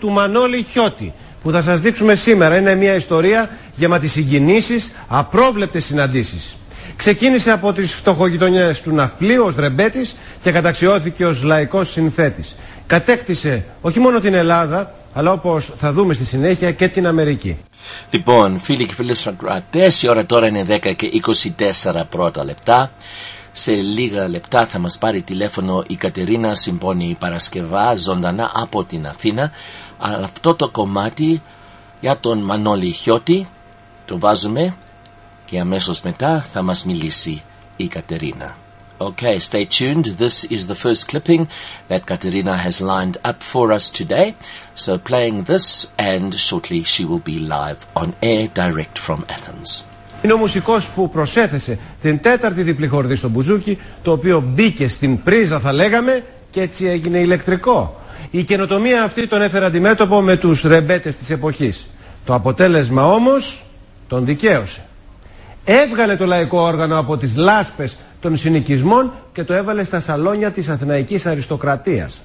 του Μανώλη Χιώτη που θα σας δείξουμε σήμερα είναι μια ιστορία γεμάτη συγκινήσεις, απρόβλεπτες συναντήσεις. Ξεκίνησε από τις φτωχογειτονιές του Ναυπλίου ως ρεμπέτης και καταξιώθηκε ως λαϊκός συνθέτης. Κατέκτησε όχι μόνο την Ελλάδα, αλλά όπως θα δούμε στη συνέχεια και την Αμερική. Λοιπόν, φίλοι και φίλες ακροατές, η ώρα τώρα είναι 10 και 24 πρώτα λεπτά. Σε λίγα λεπτά θα μας πάρει τηλέφωνο η Κατερίνα Συμπώνη Παρασκευά ζωντανά από την Αθήνα. Αλλά αυτό το κομμάτι για τον Μανώλη Χιώτη το βάζουμε και αμέσως μετά θα μας μιλήσει η Κατερίνα. Okay, stay tuned. This is the first clipping that Katerina has lined up for us today. So playing this and shortly she will be live on air direct from Athens. Είναι ο μουσικός που προσέθεσε την τέταρτη διπλή χορδή στο μπουζούκι, το οποίο μπήκε στην πρίζα θα λέγαμε και έτσι έγινε ηλεκτρικό. Η καινοτομία αυτή τον έφερε αντιμέτωπο με τους ρεμπέτες της εποχής. Το αποτέλεσμα όμως τον δικαίωσε. Έβγαλε το λαϊκό όργανο από τις λάσπες των συνοικισμών και το έβαλε στα σαλόνια της αθηναϊκής αριστοκρατίας.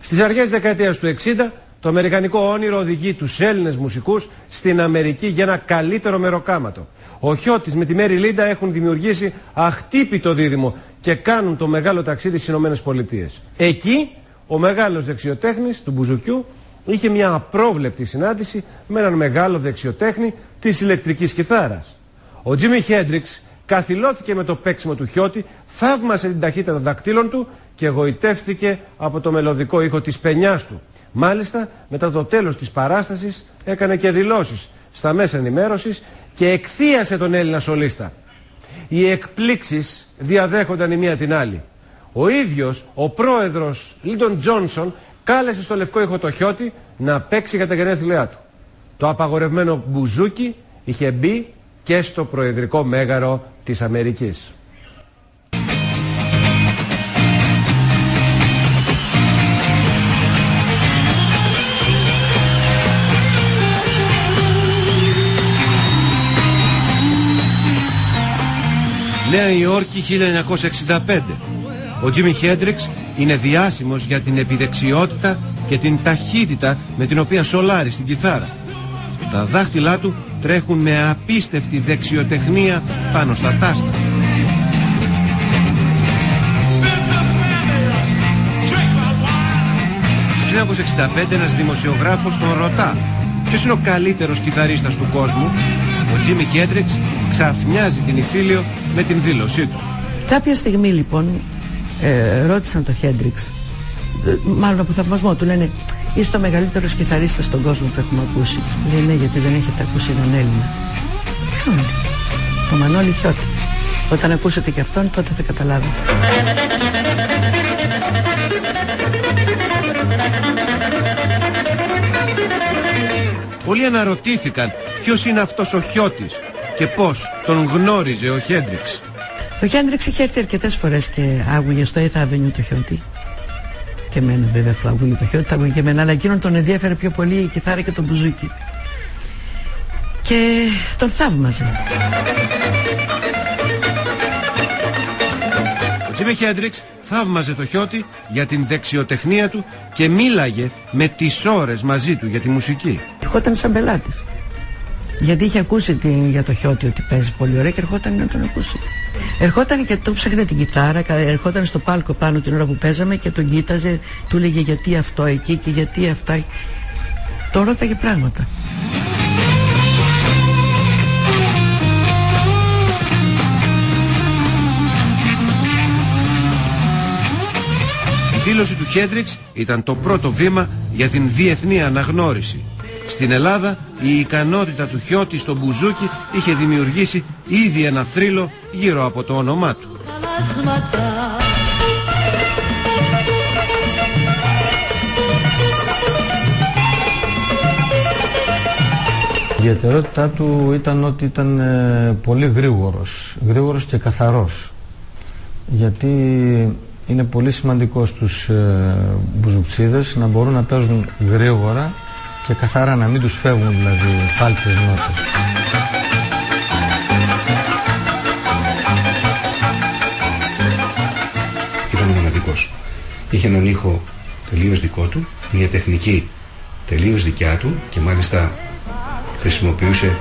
Στις αρχές δεκαετίας του 60 το αμερικανικό όνειρο οδηγεί τους Έλληνες μουσικούς στην Αμερική για ένα καλύτερο μεροκάματο. Ο Χιώτης με τη Μέρη Λίντα έχουν δημιουργήσει αχτύπητο δίδυμο και κάνουν το μεγάλο ταξίδι στις Ηνωμένες Πολιτείες. Εκεί ο μεγάλος δεξιοτέχνης του Μπουζουκιού είχε μια απρόβλεπτη συνάντηση με έναν μεγάλο δεξιοτέχνη της ηλεκτρικής κιθάρας. Ο Τζίμι Χέντριξ καθυλώθηκε με το παίξιμο του Χιώτη, θαύμασε την ταχύτητα των δακτύλων του και εγωιτεύτηκε από το μελωδικό ήχο της πενιάς του. Μάλιστα, μετά το τέλος της παράστασης έκανε και δηλώσεις στα μέσα ενημέρωσης και εκθίασε τον Έλληνα σολίστα. Οι εκπλήξεις διαδέχονταν η μία την άλλη. Ο ίδιος, ο πρόεδρος Λίντον Τζόνσον, κάλεσε στο Λευκό Ήχο το Χιώτη να παίξει για τα γενέθλιά του. Το απαγορευμένο μπουζούκι είχε μπει και στο προεδρικό μέγαρο της Αμερικής. Νέα Υόρκη 1965. Ο Τζίμι Χέντριξ είναι διάσημος για την επιδεξιότητα και την ταχύτητα με την οποία σολάρει στην κιθάρα. Τα δάχτυλά του τρέχουν με απίστευτη δεξιοτεχνία πάνω στα τάστα. Το 1965 ένας δημοσιογράφος τον ρωτά ποιος είναι ο καλύτερος κιθαρίστας του κόσμου; Ο Τζίμι Χέντριξ ξαφνιάζει την Ιφίλιο με την δήλωσή του. Κάποια στιγμή λοιπόν ε, ρώτησαν τον Χέντριξ μάλλον από θαυμασμό του λένε Είστε ο μεγαλύτερο κιθαρίστας στον κόσμο που έχουμε ακούσει. Λέει ναι, γιατί δεν έχετε ακούσει έναν Έλληνα. Ποιον, το Μανώλη Χιώτη. Όταν ακούσετε και αυτόν, τότε θα καταλάβετε. Πολλοί αναρωτήθηκαν ποιος είναι αυτός ο Χιώτης; Και πώς τον γνώριζε ο Χέντριξ; Ο Χέντριξ είχε έρθει αρκετές φορές και άγουγε στο Eighth Avenue το Χιώτη και εμένα βέβαια φλαγούν το χέρι, τα και εμένα, αλλά εκείνον τον ενδιαφέρε πιο πολύ η κιθάρα και το μπουζούκι. Και τον θαύμαζε. Ο Τζίμι Χέντριξ θαύμαζε το Χιώτη για την δεξιοτεχνία του και μίλαγε με τις ώρες μαζί του για τη μουσική. Ερχόταν σαν πελάτης. Γιατί είχε ακούσει την, για το Χιώτη ότι παίζει πολύ ωραία και ερχόταν να τον ακούσει. Ερχόταν και το ψάχνε την κιθάρα, ερχόταν στο πάλκο πάνω την ώρα που παίζαμε και τον κοίταζε, του έλεγε γιατί αυτό εκεί και γιατί αυτά. Τον ρώταγε πράγματα. Η δήλωση του Χέντριξ ήταν το πρώτο βήμα για την διεθνή αναγνώριση στην Ελλάδα η ικανότητα του Χιώτη στο μπουζούκι είχε δημιουργήσει ήδη ένα θρύλο γύρω από το όνομά του. Η ιδιαιτερότητά του ήταν ότι ήταν ε, πολύ γρήγορος, γρήγορος και καθαρός. Γιατί είναι πολύ σημαντικό στους ε, μπουζουξίδες να μπορούν να παίζουν γρήγορα και καθαρά να μην τους φεύγουν δηλαδή φάλτσες νότες. Ήταν μοναδικός. Είχε έναν ήχο τελείως δικό του, μια τεχνική τελείως δικιά του και μάλιστα χρησιμοποιούσε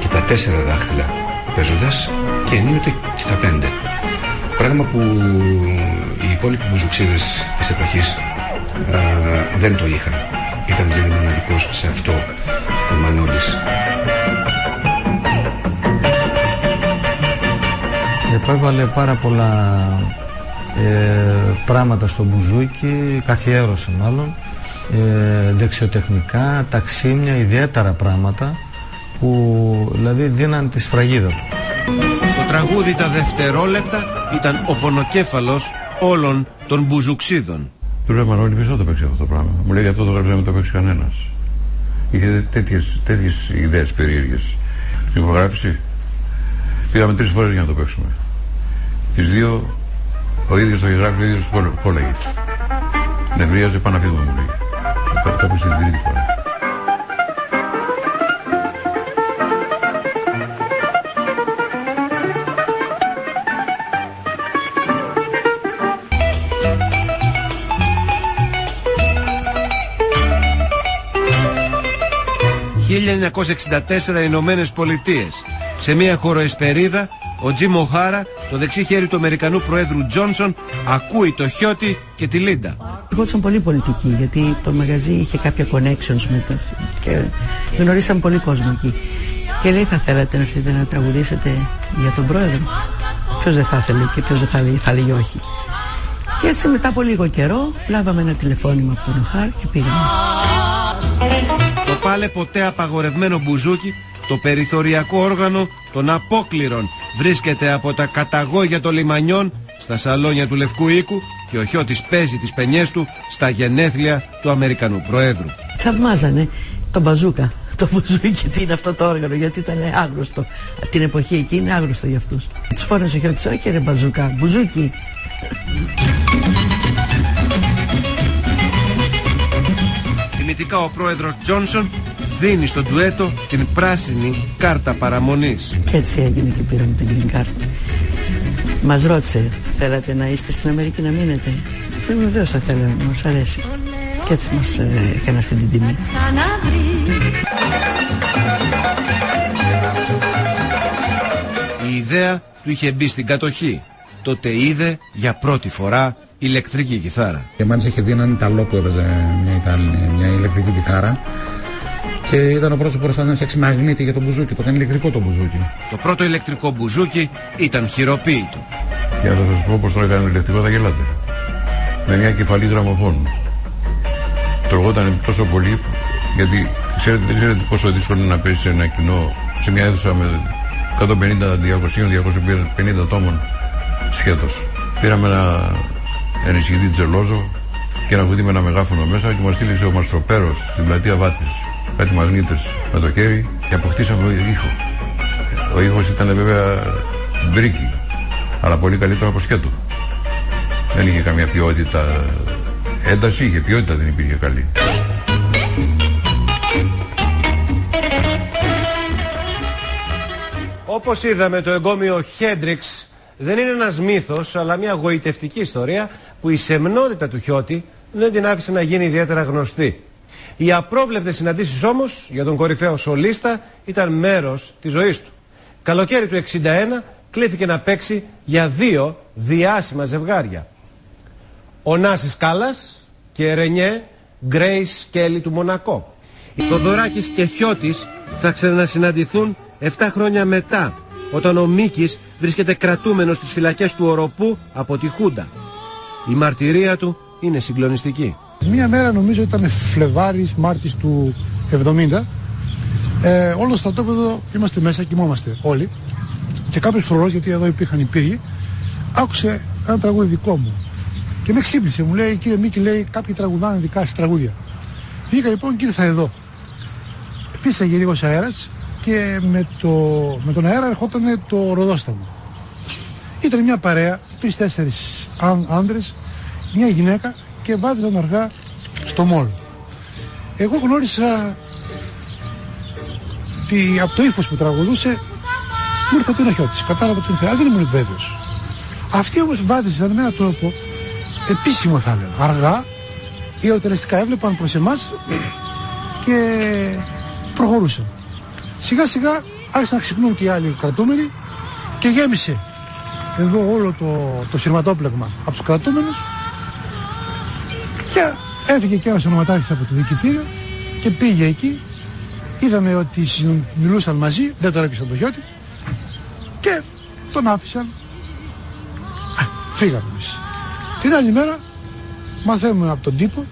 και τα τέσσερα δάχτυλα παίζοντας και ενίοτε και τα πέντε. Πράγμα που οι υπόλοιποι μπουζουξίδες της εποχής α, δεν το είχαν. Ήταν δηλαδή μοναδικός σε αυτό ο Μανώλης. Επέβαλε πάρα πολλά ε, πράγματα στο μπουζούκι, καθιέρωσε μάλλον, ε, δεξιοτεχνικά, ταξίμια, ιδιαίτερα πράγματα που δηλαδή δίναν τη σφραγίδα του. Το τραγούδι τα δευτερόλεπτα ήταν ο πονοκέφαλος όλων των μπουζουξίδων. Του λέω Μανώλη, ποιος θα το παίξει αυτό το πράγμα. Μου λέει αυτό το γραφείο δεν το παίξει κανένας. Είχε τέτοιες, τέτοιες ιδέες περίεργες. Στην υπογράφηση πήγαμε τρεις φορές για να το παίξουμε. Τις δύο ο ίδιος το γράφει, ο ίδιος το κόλλαγε. Νευρίαζε πάνω να φύγουμε μου λέει. Το έπαιξε την τρίτη 1964 Ηνωμένες Πολιτείες. Σε μια χωροεσπερίδα, ο Τζιμ Οχάρα, το δεξί χέρι του Αμερικανού Προέδρου Τζόνσον, ακούει το Χιώτη και τη Λίντα. Εγώ ήμουν πολύ πολιτική γιατί το μαγαζί είχε κάποια connections με το και γνωρίσαμε πολύ κόσμο εκεί. Και λέει θα θέλατε να έρθετε να τραγουδήσετε για τον πρόεδρο; Ποιος δεν θα ήθελε και ποιος δεν θα, θα λέγει όχι. Και έτσι μετά από λίγο καιρό λάβαμε ένα τηλεφώνημα από τον Οχάρ και πήγαμε. Το πάλε ποτέ απαγορευμένο μπουζούκι, το περιθωριακό όργανο των απόκληρων, βρίσκεται από τα καταγόγια των λιμανιών στα σαλόνια του Λευκού Οίκου και ο Χιώτης παίζει τις πενιές του στα γενέθλια του Αμερικανού Προέδρου. Θαυμάζανε τον μπαζούκα, το μπουζούκι, τι είναι αυτό το όργανο, γιατί ήταν άγνωστο. Την εποχή εκεί είναι άγνωστο για αυτούς. Τους φόρεσε ο Χιώτης, όχι ρε μπαζούκα, μπουζούκι. Τιμητικά ο πρόεδρος Τζόνσον δίνει στο ντουέτο την πράσινη κάρτα παραμονής. Και έτσι έγινε και πήραμε την green card. Μας ρώτησε, θέλατε να είστε στην Αμερική να μείνετε; Και βεβαίως θα θέλαμε, μας αρέσει. Και έτσι μας ε, έκανε αυτή την τιμή. Η ιδέα του είχε μπει στην κατοχή. Τότε είδε για πρώτη φορά ηλεκτρική κιθάρα. Και μάλιστα είχε δει έναν Ιταλό που έπαιζε μια, Ιταλ, μια ηλεκτρική κιθάρα και ήταν ο πρώτος που προσπάθησε να φτιάξει μαγνήτη για το μπουζούκι. Το κάνει ηλεκτρικό το μπουζούκι. Το πρώτο ηλεκτρικό μπουζούκι ήταν χειροποίητο. Και να σας πω πώ το έκανε ηλεκτρικό, θα γελάτε. Με μια κεφαλή γραμμοφώνου. Τρογόταν τόσο πολύ, γιατί ξέρετε, δεν ξέρετε πόσο δύσκολο είναι να παίζεις σε ένα κοινό, σε μια αίθουσα με 150, 200, 250 ατόμων σχέτω. Πήραμε ένα ενισχυτή τζελόζο και ένα κουτί με ένα μεγάφωνο μέσα και μας στείλεξε ο Μαστροπέρος στην πλατεία Βάτης. Κάτι μαγνήτε με το χέρι και αποκτήσαμε ήχο. Ο ήχος ήταν βέβαια μπρίκι, αλλά πολύ καλύτερο από σκέτο. Δεν είχε καμία ποιότητα. Ένταση είχε, ποιότητα δεν υπήρχε καλή. Όπως είδαμε το εγκόμιο Χέντριξ δεν είναι ένας μύθος αλλά μια γοητευτική ιστορία που η σεμνότητα του Χιώτη δεν την άφησε να γίνει ιδιαίτερα γνωστή. Οι απρόβλεπτες συναντήσεις όμως για τον κορυφαίο σολίστα ήταν μέρος της ζωής του. Καλοκαίρι του 61 κλήθηκε να παίξει για δύο διάσημα ζευγάρια. Ο Νάσης Κάλλας και Ρενιέ Γκρέις Κέλλη του Μονακό. Οι Θοδωράκης και Χιώτης θα ξανασυναντηθούν 7 χρόνια μετά όταν ο Μίκης βρίσκεται κρατούμενος στις φυλακές του Οροπού από τη Χούντα. Η μαρτυρία του είναι συγκλονιστική. Μία μέρα νομίζω ήταν Φλεβάρης, Μάρτης του 70 ε, όλο στο στρατόπεδο είμαστε μέσα, κοιμόμαστε όλοι. Και κάποιος φρουρός, γιατί εδώ υπήρχαν οι πύργοι άκουσε ένα τραγούδι δικό μου. Και με ξύπνησε, μου λέει κύριε Μίκη λέει κάποιοι τραγουδάνε δικά σας τραγούδια Βγήκα λοιπόν και ήρθα εδώ. Φύσαγε λίγος αέρας και με, το, με τον αέρα ερχόταν το ροδόσταμο. Ήταν μια παρέα, τρει-τέσσερι άντρε, μια γυναίκα και βάδιζαν αργά στο μόλ. Εγώ γνώρισα τη, από το ύφος που τραγουδούσε μου ήρθε το είναι χιώτη. Κατάλαβα την θεά, δεν ήμουν βέβαιος. Αυτοί όμως βάδιζαν με έναν τρόπο επίσημο θα λέω. Αργά, ή ερωτελεστικά έβλεπαν προς εμάς και προχωρούσαν. Σιγά σιγά άρχισαν να ξυπνούν και οι άλλοι κρατούμενοι και γέμισε εδώ όλο το, το σειρματόπλεγμα από τους κρατούμενους. Και έφυγε και ένας ονοματάρχης από το διοικητήριο και πήγε εκεί. Είδαμε ότι μιλούσαν μαζί δεν τον έπιασαν το γιώτη και τον άφησαν. Φύγαμε εμείς. Την άλλη μέρα μαθαίνουμε από τον τύπο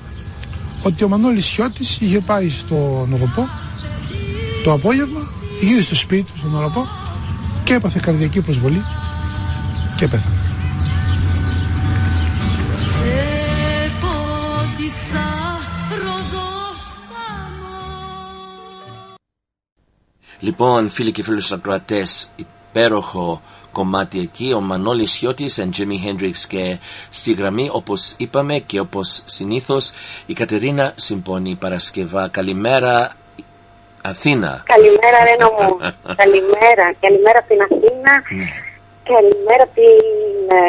ότι ο Μανώλης Σιώτης είχε πάει στο Νοροπό το απόγευμα γύρισε στο σπίτι του στον Νοροπό και έπαθε καρδιακή προσβολή και πέθανε. Λοιπόν, φίλοι και φίλοι ακροατές, υπέροχο κομμάτι εκεί, ο Μανώλης Χιώτης and Jimi Hendrix και στη γραμμή όπως είπαμε και όπως συνήθως η Κατερίνα Συμπονή Παρασκευά. Καλημέρα Αθήνα. Καλημέρα Ρένο μου. Καλημέρα. Καλημέρα από την Αθήνα. Ναι. Καλημέρα από την ε,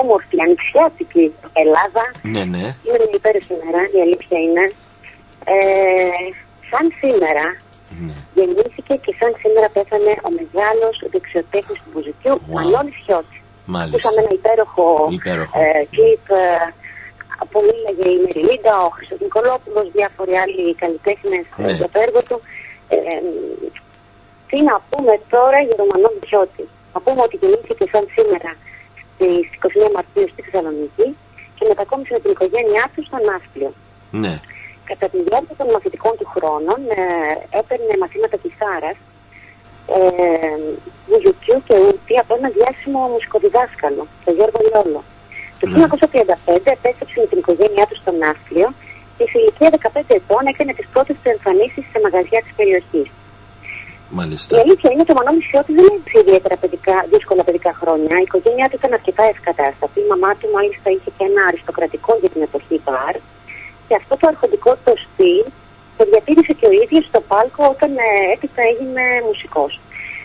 όμορφη ανοιξιάτικη Ελλάδα. Ναι, ναι. Είναι μια υπέροχη μέρα, η αλήθεια είναι. Ε, σαν σήμερα ναι. γεννήθηκε και σαν σήμερα πέθανε ο μεγάλος δεξιοτέχνης του Μπουζουκιού, Wow. Μανώλης Χιώτης. Μάλιστα. Είχαμε ένα υπέροχο, Υπέροχο. Ε, κλιπ ε, που μίλαγε η Μεριλίντα, ο Χρήστος Νικολόπουλος, διάφοροι άλλοι καλλιτέχνες ε, Ναι. για το έργο του. Ε, τι να πούμε τώρα για τον Μανώλη Χιώτη. Να πούμε ότι γεννήθηκε σαν σήμερα στις 21 Μαρτίου στη Θεσσαλονίκη και μετακόμισε με την οικογένειά του στο Ναύπλιο. Ναι. Κατά τη διάρκεια των μαθητικών του χρόνων ε, έπαιρνε μαθήματα κιθάρας, ε, βουζουκιού και ούτη από ένα διάσημο μουσικοδιδάσκαλο, τον Γιώργο Λιόλο. Το 1935 επέστρεψε με την οικογένειά του στο Ναύπλιο και σε ηλικία 15 ετών έκανε τις πρώτες του εμφανίσεις σε μαγαζιά της περιοχής. Η Μάλιστα. αλήθεια είναι ότι ο Μανώλης Σιώτης δεν έζησε ιδιαίτερα παιδικά, δύσκολα παιδικά χρόνια. Η οικογένειά του ήταν αρκετά ευκατάστατη. Η μαμά του μάλιστα είχε και ένα αριστοκρατικό για την εποχή μπαρ. Και αυτό το αρχοντικό το στυλ το διατήρησε και ο ίδιος στο πάλκο όταν ε, έπειτα έγινε μουσικός.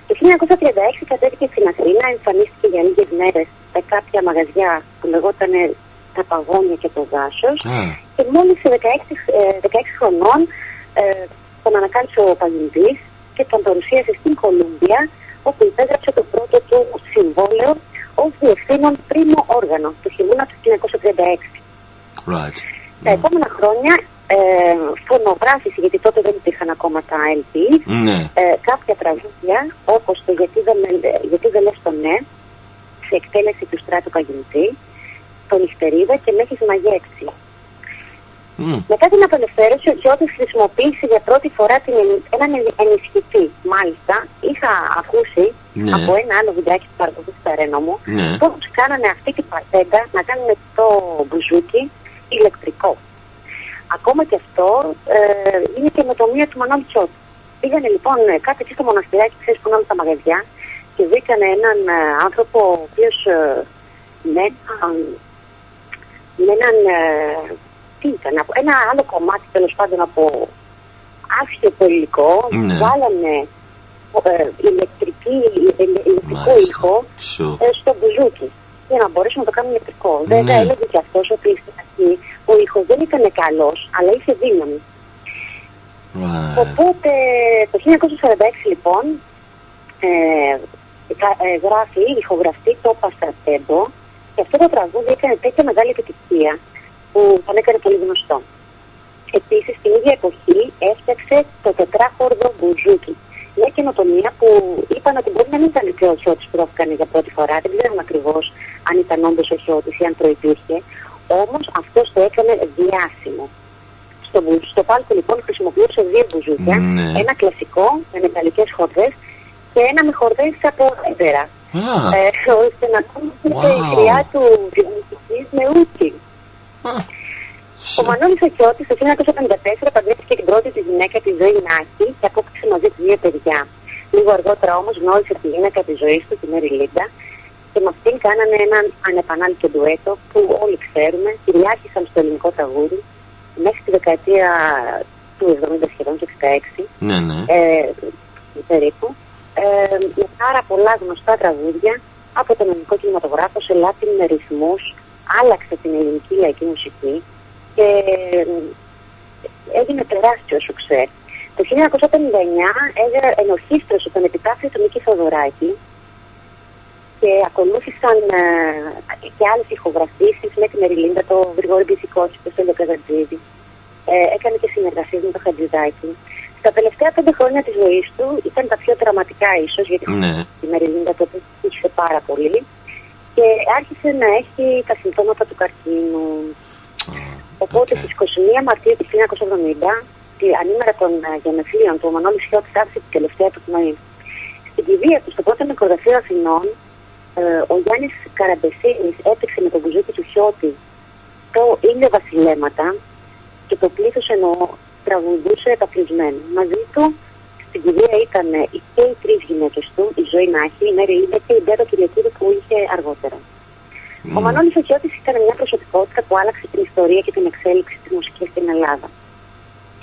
Το 1936 κατέβηκε στην Αθήνα, εμφανίστηκε για λίγες μέρες σε κάποια μαγαζιά που λεγόταν τα παγόνια και το δάσος Α, και μόλις σε 16, ε, 16 χρονών ε, τον ανακάλυψε ο Παγιντής και τον παρουσίασε στην Κολούμπια όπου υπέγραψε το πρώτο του συμβόλαιο ως διευθύνων πρίμο όργανο το χειμώνα του 1936. right. Τα επόμενα χρόνια ε, φωνογράφηση, γιατί τότε δεν υπήρχαν ακόμα τα LP, Ναι. ε, κάποια τραγούδια όπως το «Γιατί δεν, με- γιατί δεν λες το ναι» σε εκτέλεση του Στράτου Παγιντή, το «Νυχτερίδα» και «Με έχεις μαγεύσει». Μμ, Μετά την απελευθέρωση, ο Γιώτης χρησιμοποίησε για πρώτη φορά την, ενι- έναν ενι- ενισχυτή. Μάλιστα, είχα ακούσει Ναι. από ένα άλλο βιντεάκι που παρακολουθεί στο αρένα μου Ναι. πώς κάνανε αυτή την πατέντα να κάνουν το μπουζούκι ηλεκτρικό. Ακόμα και αυτό ε, είναι και καινοτομία του Μανώλη Τσιώτη. Πήγανε λοιπόν ε, κάτω εκεί στο μοναστηράκι, ξέρεις που είναι όλα τα μαγαζιά και βρήκανε έναν ε, άνθρωπο ο οποίος ε, με, ένα- με έναν ε, τι ήταν, από ένα άλλο κομμάτι τέλος πάντων από άσχετο υλικό, Ναι. βάλανε ε, ηλεκτρική, ε, ηλεκτρικό Μάλιστα. ήχο Σου. ε, στο μπουζούκι για να μπορέσουν να το κάνουν ηλεκτρικό. Ναι. Βέβαια έλεγε και αυτός ότι στην αρχή ο ήχος δεν ήταν καλός, αλλά είχε δύναμη. Right. Οπότε το 1946 λοιπόν ε, κα- ε, γράφει, ηχογραφεί το Παστρατέμπο και αυτό το τραγούδι έκανε τέτοια μεγάλη επιτυχία που τον έκανε πολύ γνωστό. Επίσης την ίδια εποχή έφτιαξε το τετράχορδο μπουζούκι. Μια καινοτομία που είπαν ότι μπορεί να μην ήταν και ο Χιώτης που το έκανε για πρώτη φορά. Δεν ξέρουμε ακριβώς αν ήταν όντως ο Χιώτης ή αν προϋπήρχε. Όμως αυτός το έκανε διάσημο. Στο, μπου- στο πάλκο λοιπόν χρησιμοποιούσε δύο μπουζούκια. Ναι. Ένα κλασικό με μεταλλικές χορδές και ένα με χορδές από έδερα. Α, Ε, ώστε να ακούσετε Wow. η χρειά του της μουσικής με ούτη. Ο Μανώλης Ακιώτης το 1954 παντρεύτηκε την πρώτη της γυναίκα τη ζωή Νάκη και απόκτησε μαζί του δύο παιδιά. Λίγο αργότερα όμως γνώρισε τη γυναίκα της ζωής του, τη Μέρη Λίντα, και με αυτήν κάνανε έναν ανεπανάληπτο ντουέτο που όλοι ξέρουμε, κυριάρχησαν στο ελληνικό τραγούδι μέχρι τη δεκαετία του 70 σχεδόν του 66 ναι, ναι. ε, περίπου, ε, με πάρα πολλά γνωστά τραγούδια από τον ελληνικό κινηματογράφο σε Latin με ρυθμούς, άλλαξε την ελληνική λαϊκή μουσική και ε, έγινε τεράστιο σουξέ. Το 1959 έγρα- ενορχίστρωσε τον επιτάφιο του Νίκη Θοδωράκη και ακολούθησαν ε, και άλλες ηχογραφήσεις με την Ερηλίντα, το Γρηγόρη Μπισικόση, το Στέλιο Καζατζίδη. Ε, έκανε και συνεργασίες με το Χατζηδάκη. Στα τελευταία πέντε χρόνια της ζωής του ήταν τα πιο δραματικά ίσως, γιατί Ναι. η Μεριλίντα τότε είχε πάρα πολύ και άρχισε να έχει τα συμπτώματα του καρκίνου. Οπότε οκ. στις 21 Μαρτίου του 1970, τη ανήμερα των ε, γενεθλίων του, ο Μανώλης Χιώτης άφησε την τελευταία του πνοή. Στην κηδεία του, στο πρώτο νεκροταφείο Αθηνών, ε, ο Γιάννης Καραμπεσίνης έπαιξε με το μπουζούκι του Χιώτη το «Ηλιοβασιλέματα» και το πλήθος εννοώ τραγουδούσε επαπλησμένο. Μαζί του στην κηδεία ήταν οι και οι τρεις γυναίκες του, η Ζωή Νάχη, η Μέρη Λίντα και η Μπέτα Κυριακίδη που είχε αργότερα. Ο Μανώλης Οχιώτης ήταν μια προσωπικότητα που άλλαξε την ιστορία και την εξέλιξη της μουσικής στην Ελλάδα.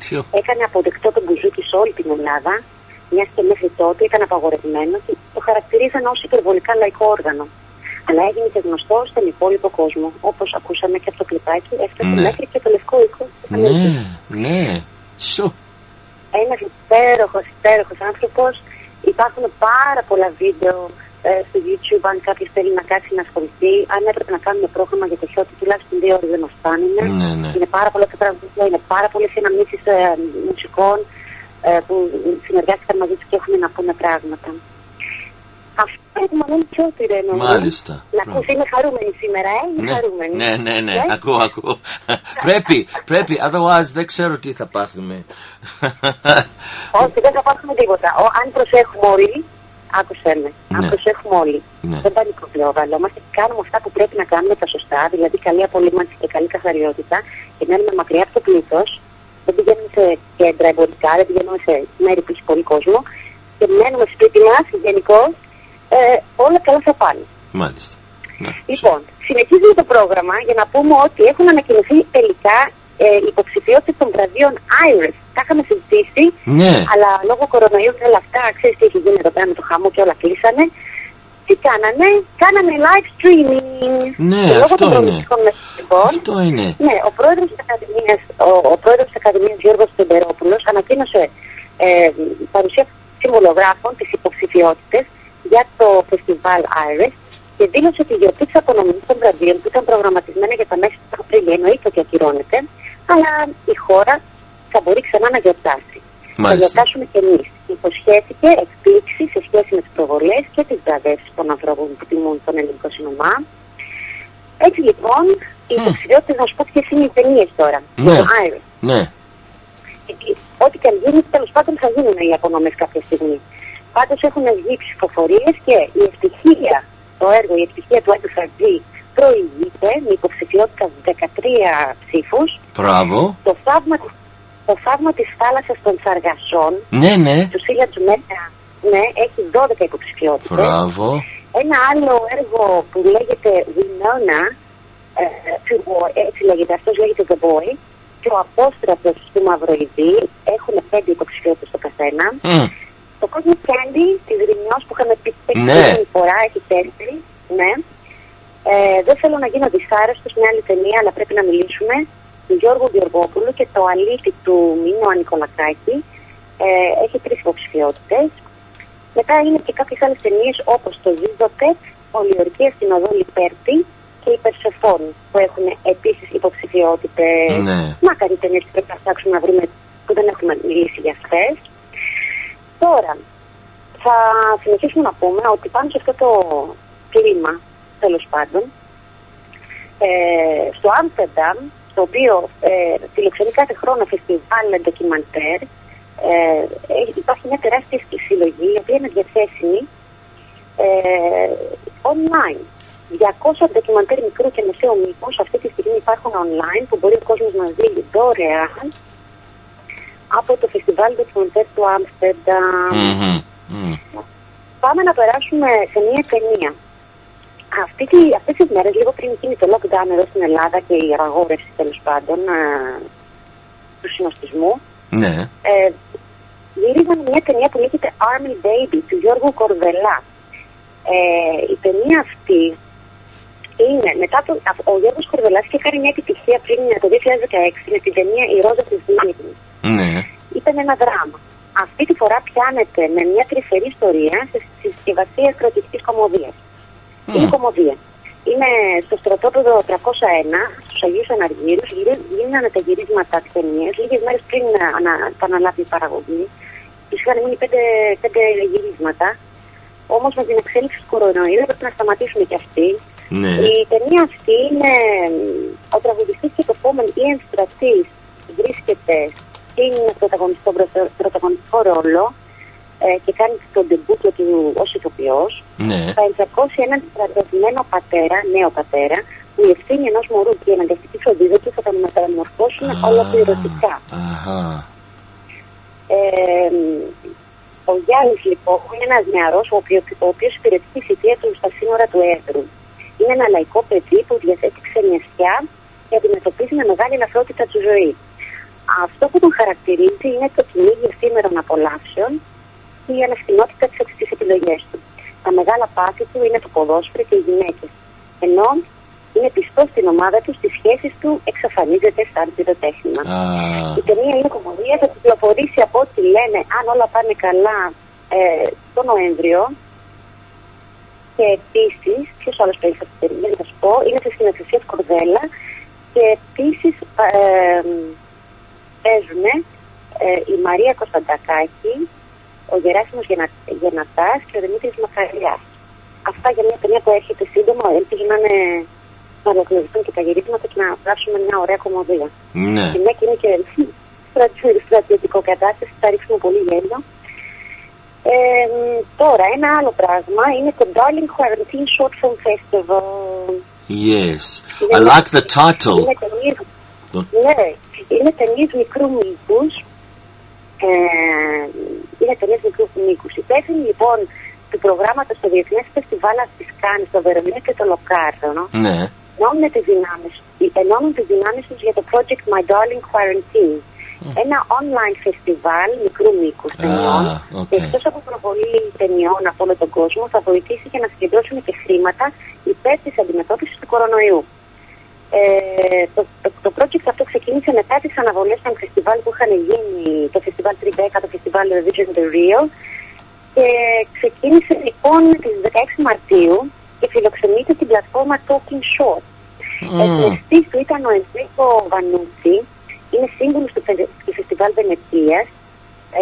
Ποιο; Έκανε αποδεκτό τον μπουζούκι σε όλη την Ελλάδα, μιας και μέχρι τότε ήταν απαγορευμένος και το χαρακτηρίζαν ως υπερβολικά λαϊκό όργανο. Αλλά έγινε και γνωστός στον υπόλοιπο κόσμο. Όπως ακούσαμε και από το κλιπάκι, έφτασε Ναι. μέχρι και το λευκό οίκο. της Αμερικής. Ναι, ναι. Σου. Ένας υπέροχος, υπέροχος άνθρωπος. Υπάρχουν πάρα πολλά βίντεο ε, στο YouTube. Αν κάποιος θέλει να κάτσει να ασχοληθεί, αν έπρεπε να κάνουμε πρόγραμμα για το χιότι, τουλάχιστον δύο ώρες δεν μας φτάνουν. Ναι, ναι. Είναι πάρα πολλά τα τραγούδια, είναι πάρα πολλέ αναμνήσει ε, μουσικών ε, που συνεργάστηκαν μαζί τους και έχουν να πούνε πράγματα. Αυτό είναι το Μανώλη Τσιώτη, ρε εννοώ. Μάλιστα. Να ακούς, είμαι χαρούμενη σήμερα, ε, είμαι Ναι, χαρούμενη. ναι, ναι, ναι. Ε, Ακούω, ακούω. πρέπει, πρέπει. Otherwise δεν ξέρω τι θα πάθουμε. Όχι, δεν θα πάθουμε τίποτα. Ο, αν προσέχουμε όλοι, άκουσέ με. Αν Ναι. προσέχουμε όλοι, Ναι. δεν πανικοκλειοβαλόμαστε και κάνουμε αυτά που πρέπει να κάνουμε τα σωστά, δηλαδή καλή απολύμανση και καλή καθαριότητα και μένουμε μακριά από το πλήθος. Δεν πηγαίνουμε σε κέντρα εμπορικά, δεν πηγαίνουμε σε μέρη που έχει πολύ κόσμο και μένουμε σπίτι μας γενικώ. Ε, όλα καλά θα πάνε. Μάλιστα. Ναι. Λοιπόν, συνεχίζουμε το πρόγραμμα για να πούμε ότι έχουν ανακοινωθεί τελικά ε, υποψηφιότητες των βραβείων Iris. Τα είχαμε συζητήσει, Ναι. αλλά λόγω κορονοϊού και όλα αυτά, ξέρεις τι έχει γίνει εδώ πέρα με το χαμό και όλα κλείσανε. Τι κάνανε, κάνανε live streaming. Ναι, και λόγω αυτό των είναι. προμηθευτικών μεσητικών, Αυτό είναι. ναι, ο πρόεδρος της Ακαδημίας, ο, ο πρόεδρος της Ακαδημίας Γιώργος Τεντερόπουλος ανακοίνωσε ε, παρουσία συμβολογράφων τις υποψηφιότητες για το φεστιβάλ Iris και δήλωσε ότι η γιορτή της απονομής των βραβείων που ήταν προγραμματισμένα για τα μέσα του Απριλίου εννοείται ότι ακυρώνεται, αλλά η χώρα θα μπορεί ξανά να γιορτάσει. Θα Μάλιστα. γιορτάσουμε και εμείς. Υποσχέθηκε εκπλήξει σε σχέση με τις προβολές και τις βραβεύσεις των ανθρώπων που τιμούν τον ελληνικό σινεμά. Έτσι λοιπόν, οι υποψηφιότητε να σου πω ποιες είναι οι ταινίες τώρα. Ναι. Το Iris. Ναι. Γιατί Ό,τι και αν γίνει, τέλος πάντων θα γίνουν οι απονομές κάποια στιγμή. Πάντως έχουν βγει ψηφοφορίες και η ευτυχία, το έργο, η ευτυχία του έντου Φαρτζή προηγείται με υποψηφιότητα 13 ψήφους. Μπράβο. Το θαύμα, της- το θαύμα της θάλασσας των Σαργασών Ναι, ναι. του Σίλια Τζουμένα, ναι, έχει 12 υποψηφιότητες. Μπράβο. Ένα άλλο έργο που λέγεται Winona, ε, to Boy, έτσι λέγεται, αυτός λέγεται The Boy, και ο Απόστρατος του Μαυροειδή έχουν πέντε υποψηφιότητες στο καθένα. Μμ. Το Cosmic Candy της Ρημιός που είχαμε πει την Ναι. προηγούμενη φορά έχει τέσσερι, ναι. Ε, δεν θέλω να γίνω δυσάρεστος μια άλλη ταινία, αλλά πρέπει να μιλήσουμε. Του Γιώργου Γεωργόπουλου και το αλήτη του Μίνο Ανικολακάκη ε, έχει τρεις υποψηφιότητες. Μετά είναι και κάποιες άλλες ταινίες όπως το Ζίζοτεκ, Ολιορκία στην Οδό Λιπέρτη και η Περσεφόν που έχουν επίσης υποψηφιότητες. Ναι. Μάκαρι ταινίες που πρέπει να ψάξουμε να βρούμε που δεν έχουμε μιλήσει για αυτές. Τώρα, θα συνεχίσουμε να πούμε ότι πάνω σε αυτό το κλίμα, τέλος πάντων, ε, στο Άμστερνταμ, το οποίο ε, φιλοξενεί κάθε χρόνο φεστιβάλ ντοκιμαντέρ, ε, έχει- υπάρχει μια τεράστια συλλογή, η οποία είναι διαθέσιμη ε, online. 200 ντοκιμαντέρ μικρού και μεσαίου μήκους αυτή τη στιγμή υπάρχουν online που μπορεί ο κόσμος να δει δωρεάν από το φεστιβάλ ντοκιμαντέρ του Άμστερνταμ. Μμμ. Μμ. Πάμε να περάσουμε σε μια ταινία. Αυτή τη, αυτές τις μέρες, λίγο πριν γίνει το lockdown εδώ στην Ελλάδα και η αγόρευση τέλος πάντων α, του συνοστισμού, Ναι. ε, γύριζαν μια ταινία που λέγεται Army Baby του Γιώργου Κορδελά. Ε, η ταινία αυτή είναι μετά το, ο Γιώργος Κορδελάς είχε κάνει μια επιτυχία πριν το 2016 με την ταινία «Η Ρόζα της Δήμητρης». Ναι. Ήταν ένα δράμα. Αυτή τη φορά πιάνεται με μια τρυφερή ιστορία σε συσκευασία κρατικής κομμωδίας. Mm. Είναι κομμωδία. Είναι στο στρατόπεδο 301, στους Αγίους Αναργύρους, γίνανε τα γυρίσματα της ταινίας, λίγες μέρες πριν να αναλάβει η παραγωγή. Τους είχαν μείνει πέντε, πέντε γυρίσματα. Όμως με την εξέλιξη του κορονοϊού έπρεπε να σταματήσουμε κι αυτοί. Ναι. Η ταινία αυτή είναι ο τραγουδιστής και το επόμενο Ιαν Στρατή βρίσκεται στην πρωταγωνιστικό, πρωταγωνιστικό ρόλο ε, και κάνει τον τεμπούτο του ως ηθοποιός. Ναι. Θα ενσαρκώσει έναν στρατευμένο πατέρα, νέο πατέρα, που η ευθύνη ενός μωρού και η αναγκαστική φροντίδα του θα τον μεταμορφώσουν ολοκληρωτικά. Αχα. Ε, ο Γιάννης λοιπόν είναι ένας νεαρός ο οποίος υπηρετεί τη θητεία του στα σύνορα του έδρου. Είναι ένα λαϊκό παιδί που διαθέτει ξενιασιά και αντιμετωπίζει με μεγάλη ελαφρότητα τη ζωή. Αυτό που τον χαρακτηρίζει είναι το κυνήγι εφήμερων απολαύσεων και η ανευθυνότητα στι επιλογές του. Τα μεγάλα πάθη του είναι το ποδόσφαιρο και οι γυναίκες. Ενώ είναι πιστός στην ομάδα του, στις σχέσεις του εξαφανίζεται σαν πυροτέχνημα. Α, Η ταινία είναι κομμωδία, θα κυκλοφορήσει από ό,τι λένε, αν όλα πάνε καλά, ε, το Νοέμβριο. Και επίσης, ποιος άλλος παίζει αυτή την ταινία, θα σου πω, είναι σε σκηνοθεσία του Κορδέλα. Και επίσης ε, παίζουν ε, η Μαρία Κωνσταντακάκη, ο Γεράσιμος Γενα, Γενατάς και ο Δημήτρης Μακαριάς. Αυτά για μια ταινία που έρχεται σύντομα, ελπίζω να είναι να ολοκληρωθούν και τα γυρίσματα και να γράψουμε μια ωραία κομμωδία. ναι. Και μια και είναι και στρατι- στρατιωτικό κατάσταση, θα ρίξουμε πολύ γέλιο. Ε, μ, τώρα, ένα άλλο πράγμα είναι το Darling Quarantine Short Film Festival. Yes. I like the title. Είναι ταινίες, Το- ναι, είναι ταινίες μικρού μήκους. Ε, είναι ταινίες μικρού μήκους. Υπεύθυνοι λοιπόν του προγράμματος στο Διεθνές Φεστιβάλ της Κάνης, στο Βερολίνο και το Λοκάρνο, Ναι. ενώνουν τις δυνάμεις, ενώνουν τις δυνάμεις τους για το project My Darling Quarantine. Ένα online φεστιβάλ μικρού μήκους ταινιών. Α, οκ. Και εκτός από προβολή ταινιών από όλο τον κόσμο, θα βοηθήσει και να συγκεντρώσουν και χρήματα υπέρ της αντιμετώπισης του κορονοϊού. Ε, το, το, το project αυτό ξεκίνησε μετά τις αναβολές των φεστιβάλ που είχαν γίνει, το φεστιβάλ Τριμπέκα, το φεστιβάλ Eurovision The Rio. Και ξεκίνησε λοιπόν τις 16 Μαρτίου και φιλοξενείται στην πλατφόρμα Talking Short. Mm. Εθνιστής του ήταν ο Ενρίκο Βανούτσι, είναι σύμβουλος του, Φε- του Φεστιβάλ Βενετίας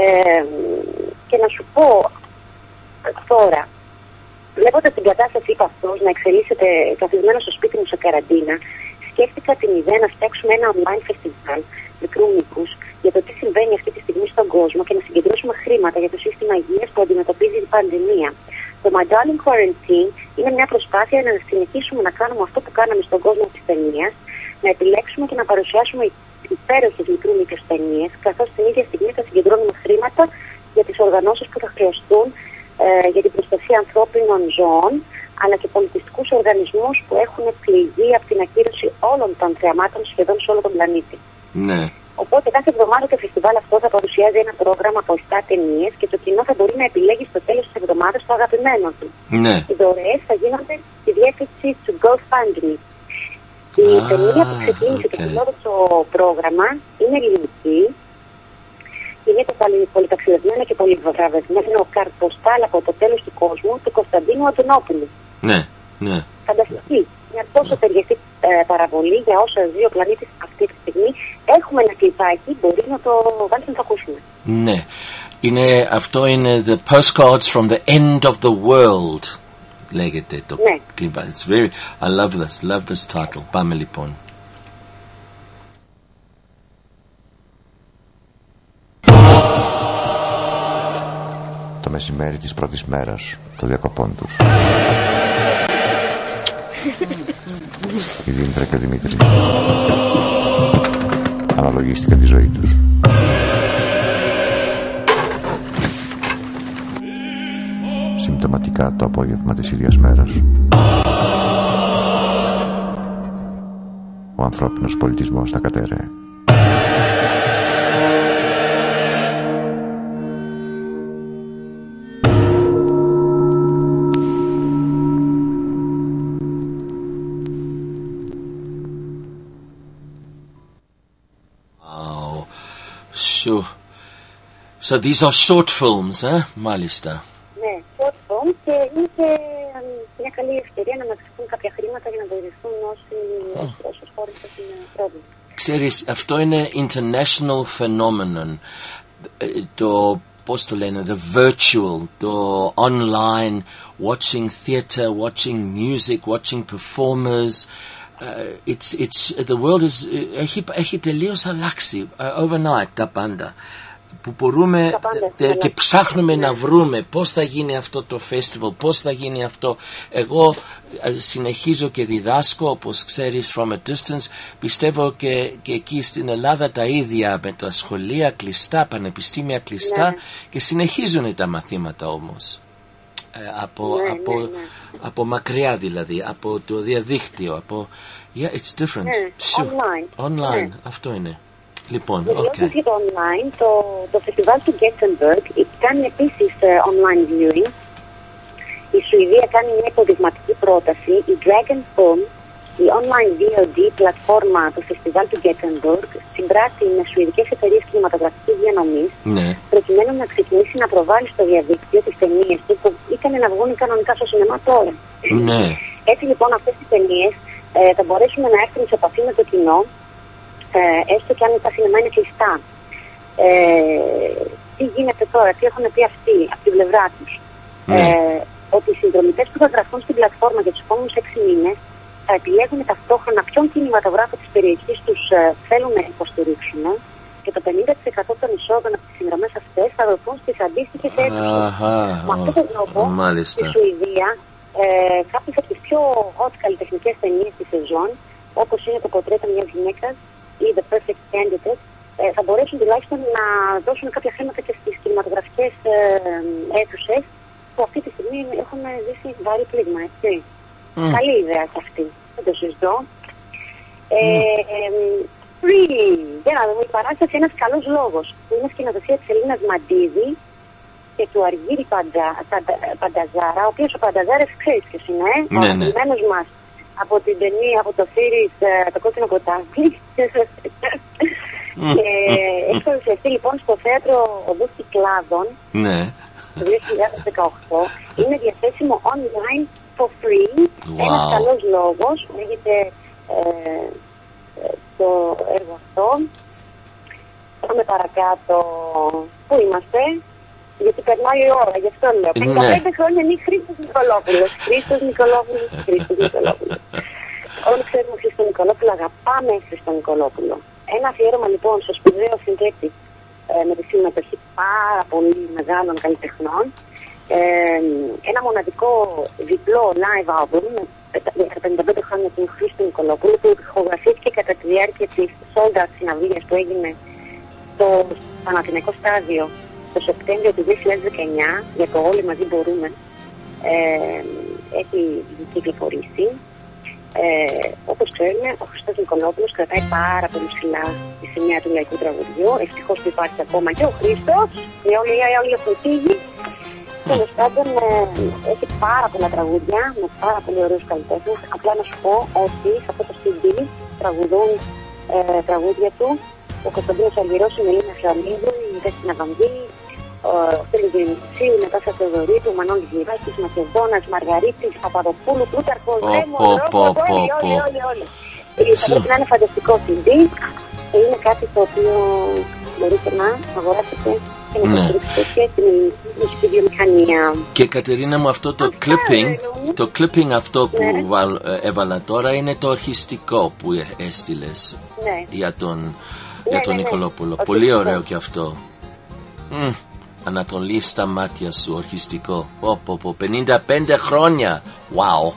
ε, και να σου πω ε, τώρα, βλέποντας την κατάσταση είπα αυτός να εξελίσσεται καθισμένος στο σπίτι μου σε καραντίνα, σκέφτηκα την ιδέα να φτιάξουμε ένα online φεστιβάλ μικρού μήκους για το τι συμβαίνει αυτή τη στιγμή στον κόσμο και να συγκεντρώσουμε χρήματα για το σύστημα υγείας που αντιμετωπίζει η πανδημία. Το My Darling Quarantine είναι μια προσπάθεια να συνεχίσουμε να κάνουμε αυτό που κάναμε στον κόσμο της ταινίας, να επιλέξουμε και να παρουσιάσουμε υπέροχες μικρού μήκους ταινίες, καθώς την ίδια στιγμή θα συγκεντρώνουμε χρήματα για τις οργανώσεις που θα χρειαστούν ε, για την προστασία ανθρώπινων ζωών, αλλά και πολιτιστικούς οργανισμούς που έχουν πληγεί από την ακύρωση όλων των θεαμάτων σχεδόν σε όλο τον πλανήτη. Ναι. Οπότε κάθε εβδομάδα το φεστιβάλ αυτό θα παρουσιάζει ένα πρόγραμμα από 7 ταινίες και το κοινό θα μπορεί να επιλέγει στο τέλος της εβδομάδας το αγαπημένο του. Ναι. Οι δωρεές θα γίνονται στη διεύθυνση του GoFundMe. Η Α, ταινία που ξεκίνησε οκ. το φιλόδοξο πρόγραμμα είναι ελληνική. Είναι το πολυ- πολυταξιδευμένο και πολυβραβευμένο καρποστάλ από το τέλος του κόσμου του Κωνσταντίνου Αντωνόπουλου. Ναι. Ναι. Φανταστική. Μια τόσο ταιριαστή ε, παραβολή για όσα ζει ο πλανήτη αυτή τη στιγμή. Έχουμε ένα κλειπάκι, μπορεί να το βάλεις να το ακούσουμε. Ναι. Είναι, αυτό είναι The Postcards from the End of the World. Λέγεται το Ναι. κλίμα. It's very, I love this, love this title. Πάμε λοιπόν. Το μεσημέρι της πρώτης μέρας των διακοπών τους. Η Δήμητρα και ο Δημήτρης αναλογίστηκαν τη ζωή τους. Συμπτωματικά το απόγευμα της ίδιας μέρας ο ανθρώπινος πολιτισμός τα κατέρεε. So these are short films, eh? Μάλιστα. Ναι, short film και είναι και ε, μια καλή ευκαιρία να μαζευτούν κάποια χρήματα για να βοηθηθούν όσοι, όσες χώρες έχουν πρόβλημα. Ξέρεις, αυτό είναι international phenomenon; Ε, Το, πώς το λένε, the virtual, το online, watching theatre, watching music, watching performers. Uh, it's, it's, the world is, ε, έχει, έχει τελείως αλλάξει uh, overnight τα πάντα που μπορούμε Τα πάντα τε- έχουν και αλλάξει. ψάχνουμε Ναι. να βρούμε πώς θα γίνει αυτό το festival, πώς θα γίνει αυτό. Εγώ ε, συνεχίζω και διδάσκω, όπως ξέρεις, from a distance. Πιστεύω και, και εκεί στην Ελλάδα τα ίδια με τα σχολεία κλειστά, πανεπιστήμια κλειστά Ναι. και συνεχίζουν τα μαθήματα όμως. Ε, από, Ναι, από, ναι, ναι. Από μακριά δηλαδή, από το διαδίκτυο, από... Yeah, it's different. Ναι, Sure. online. Online, Ναι. αυτό είναι. Λοιπόν, Μιλώντας οκ. για το online, το, το φεστιβάλ του Gothenburg κάνει επίσης ε, online viewing. Η Σουηδία κάνει μια υποδειγματική πρόταση. Η Draken Film, η online VOD πλατφόρμα του φεστιβάλ του Gothenburg, συμπράττει με σουηδικές εταιρείες κινηματογραφικής διανομής Ναι. προκειμένου να ξεκινήσει να προβάλλει στο διαδίκτυο τις ταινίες του που ήταν να βγουν κανονικά στο σινεμά τώρα. Ναι. Έτσι λοιπόν αυτές τις ταινίες ε, θα μπορέσουν να έρθουν σε επαφή με το κοινό ε, έστω και αν τα σινεμά είναι κλειστά. Ε, τι γίνεται τώρα, τι έχουν πει αυτοί από την πλευρά τους. Ναι. Ε, ότι οι συνδρομητές που θα γραφούν στην πλατφόρμα για τους επόμενους 6 μήνες θα επιλέγουν ταυτόχρονα ποιον κινηματογράφο της περιοχής τους θέλουν να υποστηρίξουν και το 50% των εισόδων από τις συνδρομές αυτές θα δοθούν στις αντίστοιχες αίθουσες. Αχα, Με αυτόν τον τρόπο, στη μάλιστα. Σουηδία, ε, κάποιες από τις πιο hot καλλιτεχνικές ταινίες της σεζόν, όπως είναι το πορτρέτο μιας γυναίκας ή The Perfect Candidate, ε, θα μπορέσουν τουλάχιστον να δώσουν κάποια χρήματα και στις κινηματογραφικές ε, αίθουσες που αυτή τη στιγμή έχουν ζήσει βαρύ πλήγμα, έτσι. Μμ. Καλή ιδέα και αυτή. Δεν το συζητώ. Ε, εμ, Free. Για να δούμε, η παράσταση είναι ένας καλός λόγος. Είναι σκηνοθεσία της Ελίνα Μαντίδη και του Αργύρι Παντα, Παντα- Πανταζάρα, ο οποίος ο Πανταζάρα ξέρεις ποιος είναι, ε; Ναι, ο ναι. αγαπημένο μας από την ταινία, από το series ε, Το κόκκινο κοτάκι. και έχει παρουσιαστεί λοιπόν στο θέατρο Οδού Κυκλάδων Ναι. το 2018. Είναι διαθέσιμο online for free. Wow. Ένας καλός λόγος. Λέγεται ε, ε, το έργο αυτό. Πάμε παρακάτω. Πού είμαστε; Γιατί περνάει η ώρα, γι' αυτό λέω. 55 Ναι. χρόνια είναι Χρήστος Νικολόπουλος. Χρήστος Νικολόπουλος, Χρήστος Νικολόπουλος. Όλοι ξέρουμε Χρήστο Νικολόπουλο, αγαπάμε Χρήστο Νικολόπουλο. Ένα αφιέρωμα λοιπόν στο σπουδαίο συνθέτη ε, με τη συμμετοχή πάρα πολύ μεγάλων καλλιτεχνών. Ε, ένα μοναδικό διπλό live album με πετα- για τα 55 χρόνια του Χρήστο Νικολόπουλου που ηχογραφήθηκε κατά τη διάρκεια της sold out συναυλίας που έγινε στο Παναθηναϊκό στάδιο το Σεπτέμβριο του 2019 για το Όλοι μαζί μπορούμε ε, έχει κυκλοφορήσει. Ε, Όπως ξέρουμε, ο Χριστό Νικολόπουλος κρατάει πάρα πολύ ψηλά τη σημαία του λαϊκού τραγουδιού. Ευτυχώς που υπάρχει ακόμα και ο Χρήστος. Οι όλοι, οι όλοι έχουν φύγει. Τέλος πάντων, ε, έχει πάρα πολλά τραγούδια με πάρα πολύ ωραίους καλλιτέχνες. Απλά να σου πω ότι σε αυτό το CD τραγουδούν ε, τραγούδια του ο Κωνσταντίνος Αργυρός, η Μελίνας Φλαμίδου, η Δέσποινα Βαμβή, ο Στέλιος Διονυσίου, η Νατάσα Θεοδωρίδου, ο Μανώλης Γυράκης, Μακεδόνας, Μαργαρίτης, Παπαδοπούλου, Πλούταρχος, Πω, Ρέμος, πω, Ρόκο, πω, όλοι, πω, όλοι, πω. όλοι, όλοι. Ε, Θα πρέπει να είναι φανταστικό CD και είναι κάτι το οποίο μπορείτε να αγοράσετε και να Ναι. υποστηρίξετε και στην ελληνική μουσική βιομηχανία. Και Κατερίνα μου αυτό το Αυτά, clipping, ρε, Λούνι. το clipping αυτό που Ναι. βάλ- ε, έβαλα τώρα είναι το ορχιστικό που ε- έστειλες Ναι. για τον, Ναι, για τον ναι, ναι. Νικολόπουλο. Ορχιστικό. Πολύ ωραίο και αυτό. Μμ, Ανατολή στα μάτια σου, ορχιστικό. Πω, πω, πω. 55 χρόνια. Wow.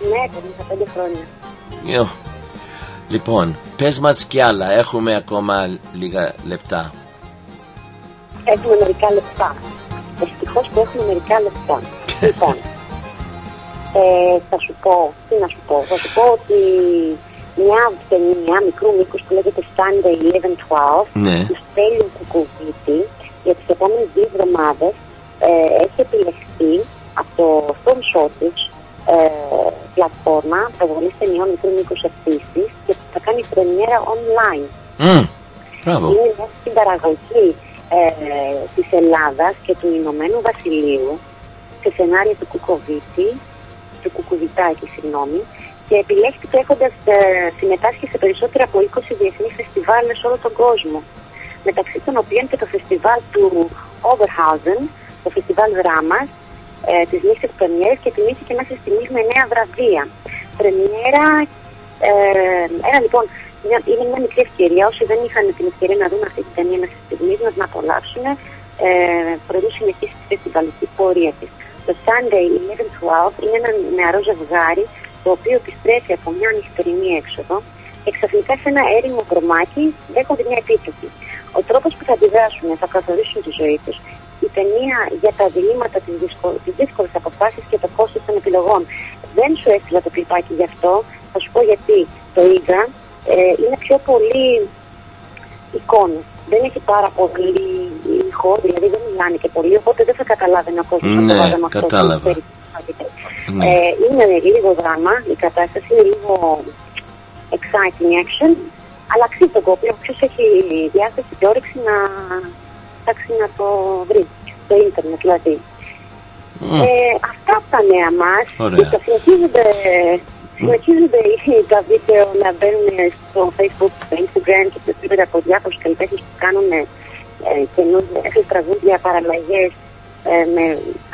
Ναι, 55 χρόνια. Ιω. Λοιπόν, πες μας κι άλλα. Έχουμε ακόμα λίγα λεπτά. Έχουμε μερικά λεπτά. Ευτυχώς που έχουμε μερικά λεπτά. λοιπόν, ε, θα σου πω, τι να σου πω, θα σου πω ότι μια ταινία μικρού μήκους που λέγεται Sunday 11-12 Ναι. του Στέλιου Κουκουβίτη για τις επόμενες δύο εβδομάδες ε, έχει επιλεχθεί από το Film Shortage ε, πλατφόρμα προβολής ταινιών μικρού μήκους επίσης και θα κάνει πρεμιέρα online. Μμ, Μπράβο. Είναι μια συμπαραγωγή ε, της Ελλάδας και του Ηνωμένου Βασιλείου σε σενάρια του Κουκοβίτη, του Κουκουβιτάκη, συγγνώμη, και επιλέχθηκε έχοντας ε, συμμετάσχει σε περισσότερα από 20 διεθνείς φεστιβάλ σε όλο τον κόσμο. Μεταξύ των οποίων και το φεστιβάλ του Oberhausen, το φεστιβάλ δράμας, ε, της νύχτας πρεμιέρας και τιμήθηκε μέσα στη νύχτα με νέα βραβεία. Πρεμιέρα, ε, ένα λοιπόν, μια, είναι μια μικρή ευκαιρία. Όσοι δεν είχαν την ευκαιρία να δουν αυτή την ταινία μέσα στη στιγμή, να την απολαύσουν, ε, προτού συνεχίσει τη φεστιβαλική πορεία της. Το Sunday 11-12 είναι ένα νεαρό ζευγάρι το οποίο επιστρέφει από μια νυχτερινή έξοδο και ξαφνικά σε ένα έρημο κρομάκι δέχονται μια επίθεση. Ο τρόπος που θα αντιδράσουν θα καθορίσουν τη ζωή τους. Η ταινία για τα διλήμματα, τις δύσκολες αποφάσεις και το κόστος των επιλογών. Δεν σου έστειλα το κλειπάκι γι' αυτό. Θα σου πω γιατί. Το είδα. Ε, είναι πιο πολύ εικόνε. Δεν έχει πάρα πολύ ηχό, δηλαδή δεν μιλάνε και πολύ, οπότε δεν θα καταλάβει ο κόσμο ναι, αυτό. Κατάλαβα. Ναι. Ε, είναι λίγο δράμα, η κατάσταση είναι λίγο exciting action, αλλά αξίζει τον κόπο. Όποιο έχει διάθεση και όρεξη να ψάξει να το βρει. Στο ίντερνετ δηλαδή. Mm. Ε, αυτά από τα νέα μας. Και συνεχίζονται, συνεχίζονται τα βίντεο να μπαίνουν στο Facebook, στο Instagram και στο Twitter από διάφορους καλλιτέχνες που κάνουν ε, καινούργια τραγούδια, παραλλαγές ε, με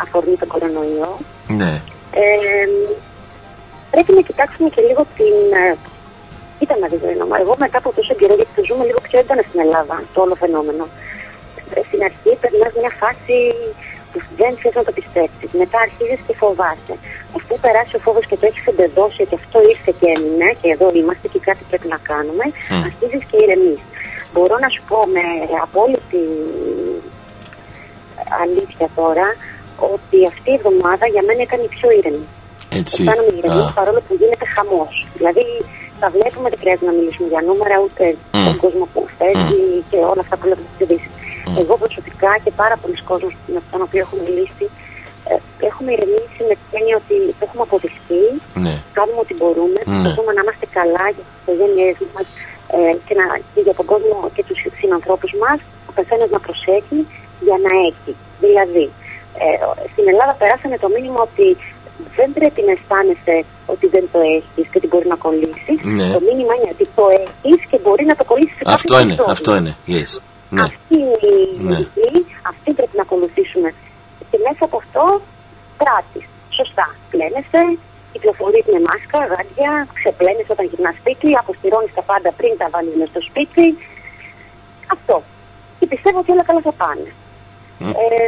αφορμή τον κορονοϊό. Ναι. Ε, πρέπει να κοιτάξουμε και λίγο την. Ε, κοίτα να δείτε, εγώ μετά από τόσο καιρό, γιατί το ζούμε λίγο πιο έντονα στην Ελλάδα, το όλο φαινόμενο. Ε, στην αρχή περνάς μια φάση που δεν θες να το πιστέψεις. Μετά αρχίζεις και φοβάσαι. Αφού περάσει ο φόβος και το έχεις εντεδώσει και αυτό ήρθε και έμεινε, και εδώ είμαστε και κάτι πρέπει να κάνουμε, mm. αρχίζεις και ηρεμείς. Μπορώ να σου πω με απόλυτη αλήθεια τώρα ότι αυτή η εβδομάδα για μένα ήταν η πιο ήρεμη. Έτσι. Αισθάνομαι ηρεμής παρόλο που γίνεται χαμός. Δηλαδή τα βλέπουμε, δεν χρειάζεται να μιλήσουμε για νούμερα ούτε mm. τον κόσμο που φεύγει mm. και όλα αυτά που λέμε στις ειδήσεις. Mm. Εγώ προσωπικά και πάρα πολλοί κόσμοι με τον οποίο έχω μιλήσει ε, έχουμε ηρεμήσει με την έννοια ότι το έχουμε αποδειχθεί, ναι. κάνουμε ό,τι μπορούμε, Ναι. προσπαθούμε να είμαστε καλά για τις οικογένειές μας ε, και, να, και για τον κόσμο και τους συνανθρώπους μας, ο καθένας να προσέχει για να έχει. Δηλαδή, ε, στην Ελλάδα περάσανε το μήνυμα ότι δεν πρέπει να αισθάνεσαι ότι δεν το έχεις και ότι μπορεί να κολλήσεις. Ναι. Το μήνυμα είναι ότι το έχεις και μπορεί να το κολλήσεις σε Αυτό είναι, αυτό είναι. Yes. Ναι. Αυτή είναι η Ναι. λογική, αυτή πρέπει να ακολουθήσουμε. Και μέσα από αυτό πράττει. Σωστά. Πλένεσαι, κυκλοφορείς με μάσκα, γάντια, ξεπλένεσαι όταν γυρνάς σπίτι, αποστηρώνεις τα πάντα πριν τα βάλεις στο σπίτι. Αυτό. Και πιστεύω ότι όλα καλά θα πάνε. Μμ. Ε,